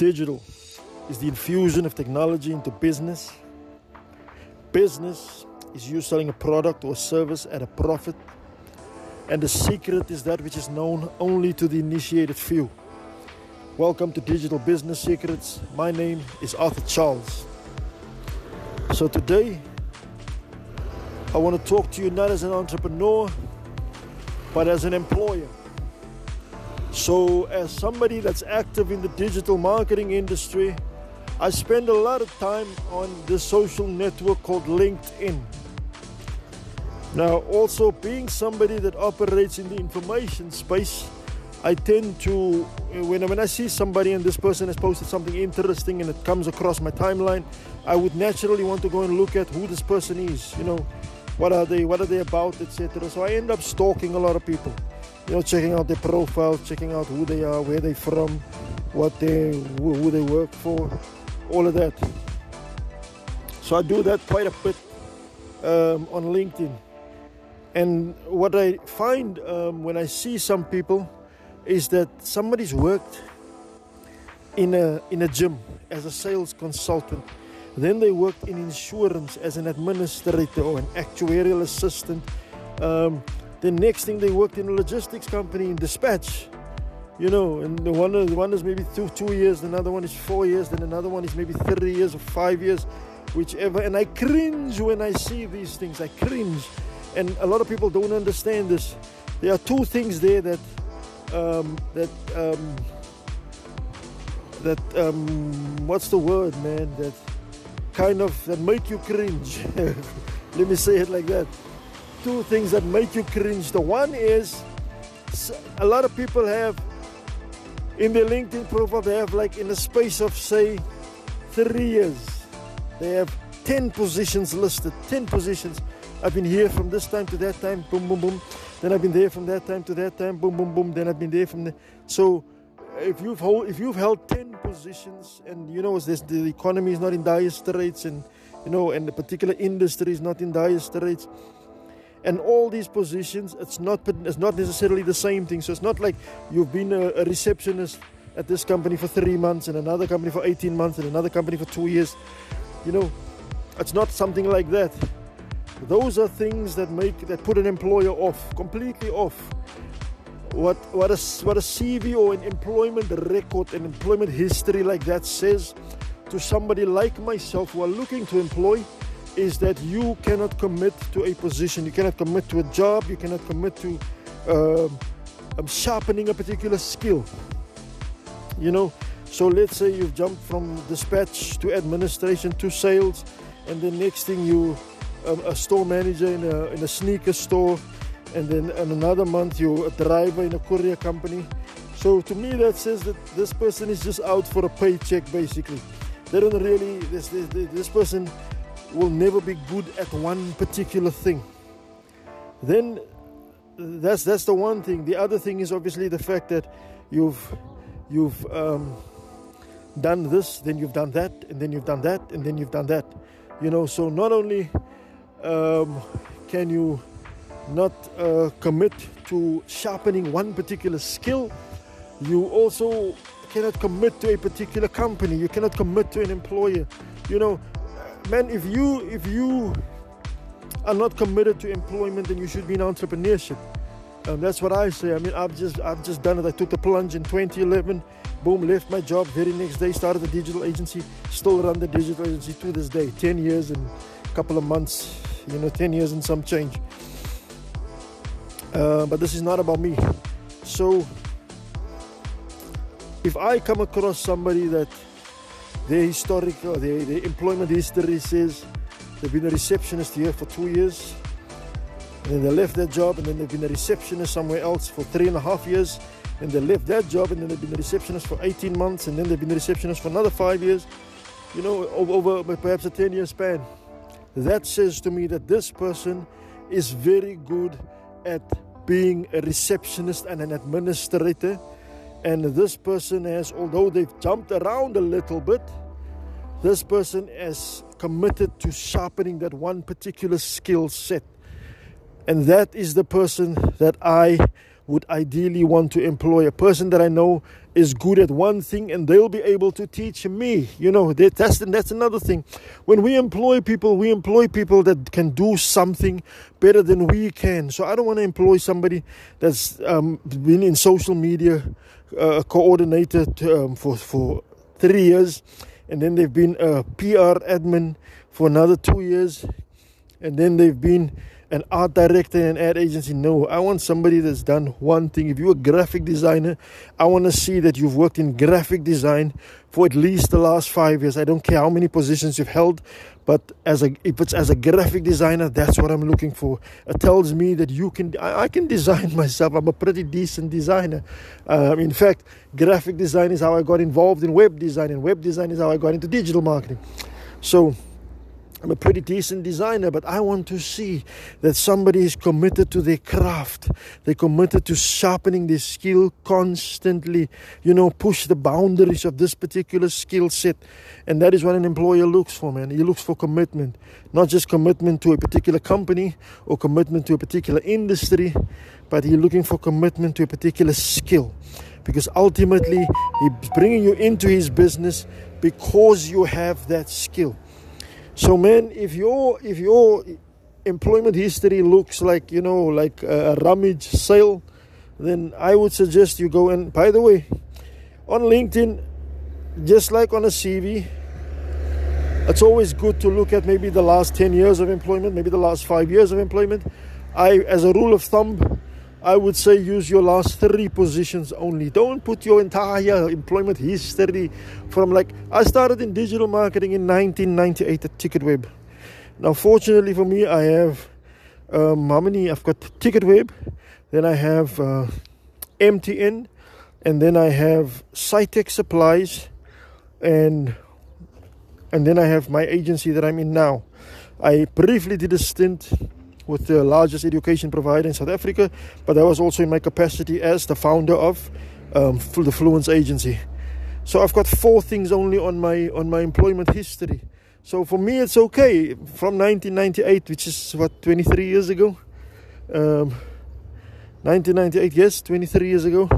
Digital is the infusion of technology into business. Business is you selling a product or service at a profit. And the secret is that which is known only to the initiated few. Welcome to Digital Business Secrets. My name is Arthur Charles. So today, I want to talk to you not as an entrepreneur, but as an employer. So, as somebody that's active in the digital marketing industry, I spend a lot of time on this social network called LinkedIn. Now, also being somebody that operates in the information space, I tend to, eh, when, when I see somebody and this person has posted something interesting and it comes across my timeline, I would naturally want to go and look at who this person is, you know, what are they, what are they about, etc. So I end up stalking a lot of people, you know, checking out their profile, checking out who they are, where they're from, what they, who, who they work for, all of that. So I do that quite a bit um, on LinkedIn. And what I find um, when I see some people is that somebody's worked in a in a gym as a sales consultant. Then they worked in insurance as an administrator or an actuarial assistant. Um, the next thing they worked in a logistics company in dispatch. You know, and the one, the one is maybe two, two years, another one is four years, then another one is maybe 30 years or five years, whichever. And I cringe when I see these things. I cringe and a lot of people don't understand this. There are two things there that um, that um, that um, what's the word, man? That kind of that make you cringe. Let me say it like that. Two things that make you cringe. The one is a lot of people have in their LinkedIn profile they have like in the space of say three years they have 10 positions listed 10 positions I've been here from this time to that time, boom, boom, boom. Then I've been there from that time to that time, boom, boom, boom. Then I've been there from the. So if you've hold, if you've held ten positions, and you know this, the economy is not in dire straits, and you know, and the particular industry is not in dire straits, and all these positions, it's not it's not necessarily the same thing. So it's not like you've been a, a receptionist at this company for three months, and another company for 18 months, and another company for two years. You know, it's not something like that those are things that make that put an employer off, completely off. What what a what a CV or an employment record, an employment history like that says to somebody like myself who are looking to employ is that you cannot commit to a position, you cannot commit to a job, you cannot commit to um, um, sharpening a particular skill. You know, so let's say you've jumped from dispatch to administration to sales, and the next thing you a, a store manager in a, in a sneaker store, and then in another month you're a driver in a courier company. So to me, that says that this person is just out for a paycheck, basically. They don't really. This this, this person will never be good at one particular thing. Then that's that's the one thing. The other thing is obviously the fact that you've you've um, done this, then you've done that, and then you've done that, and then you've done that. You know, so not only um, can you not uh, commit to sharpening one particular skill? You also cannot commit to a particular company. You cannot commit to an employer. You know, man, if you if you are not committed to employment, then you should be in entrepreneurship. Um, that's what I say. I mean, I've just I've just done it. I took the plunge in 2011. Boom, left my job. Very next day, started a digital agency. Still run the digital agency to this day. 10 years and a couple of months you know 10 years and some change uh, but this is not about me so if i come across somebody that their historical uh, their, their employment history says they've been a receptionist here for two years and then they left that job and then they've been a receptionist somewhere else for three and a half years and they left that job and then they've been a receptionist for 18 months and then they've been a receptionist for another five years you know over, over perhaps a 10 year span that says to me that this person is very good at being a receptionist and an administrator. And this person has, although they've jumped around a little bit, this person has committed to sharpening that one particular skill set. And that is the person that I would ideally want to employ a person that I know is good at one thing and they'll be able to teach me. You know, that's, that's another thing. When we employ people, we employ people that can do something better than we can. So I don't want to employ somebody that's um, been in social media uh, coordinator um, for, for three years and then they've been a PR admin for another two years and then they've been an art director in an ad agency. No, I want somebody that's done one thing. If you're a graphic designer, I want to see that you've worked in graphic design for at least the last five years. I don't care how many positions you've held, but as a if it's as a graphic designer, that's what I'm looking for. It tells me that you can. I, I can design myself. I'm a pretty decent designer. Um, in fact, graphic design is how I got involved in web design, and web design is how I got into digital marketing. So I'm a pretty decent designer, but I want to see that somebody is committed to their craft. They're committed to sharpening their skill constantly, you know, push the boundaries of this particular skill set. And that is what an employer looks for, man. He looks for commitment, not just commitment to a particular company or commitment to a particular industry, but he's looking for commitment to a particular skill. Because ultimately, he's bringing you into his business because you have that skill. So, man, if your if your employment history looks like you know like a rummage sale, then I would suggest you go and. By the way, on LinkedIn, just like on a CV, it's always good to look at maybe the last 10 years of employment, maybe the last five years of employment. I, as a rule of thumb, I would say use your last three positions only. Don't put your entire employment history from like I started in digital marketing in 1998 at TicketWeb. Now, fortunately for me, I have um, how many? I've got TicketWeb, then I have uh, MTN, and then I have Cytec Supplies, and and then I have my agency that I'm in now. I briefly did a stint with the largest education provider in South Africa, but that was also in my capacity as the founder of um, the Fluence Agency. So I've got four things only on my on my employment history. So for me, it's okay. From 1998, which is what 23 years ago, um, 1998, yes, 23 years ago.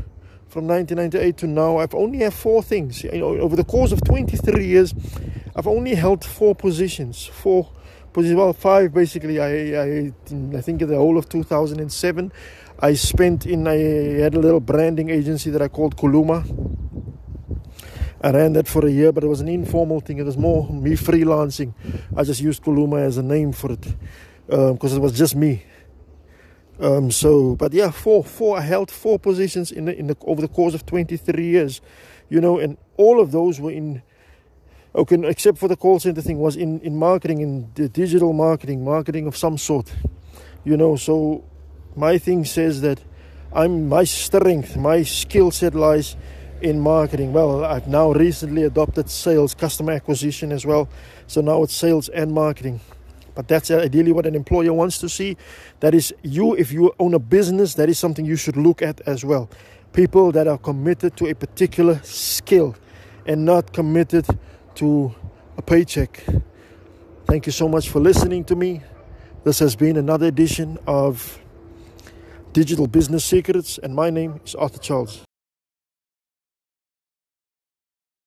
From 1998 to now, I've only had four things. You know, over the course of 23 years, I've only held four positions, four well, five basically. I, I, I think the whole of 2007, I spent in. I had a little branding agency that I called Kuluma. I ran that for a year, but it was an informal thing. It was more me freelancing. I just used Kuluma as a name for it because um, it was just me. Um, so, but yeah, four, four. I held four positions in the, in the over the course of 23 years, you know, and all of those were in okay, except for the call center thing, was in, in marketing, in the digital marketing, marketing of some sort. You know, so my thing says that I'm my strength, my skill set lies in marketing. Well, I've now recently adopted sales, customer acquisition as well. So now it's sales and marketing. But that's ideally what an employer wants to see. That is, you, if you own a business, that is something you should look at as well. People that are committed to a particular skill and not committed to a paycheck. Thank you so much for listening to me. This has been another edition of Digital Business Secrets, and my name is Arthur Charles.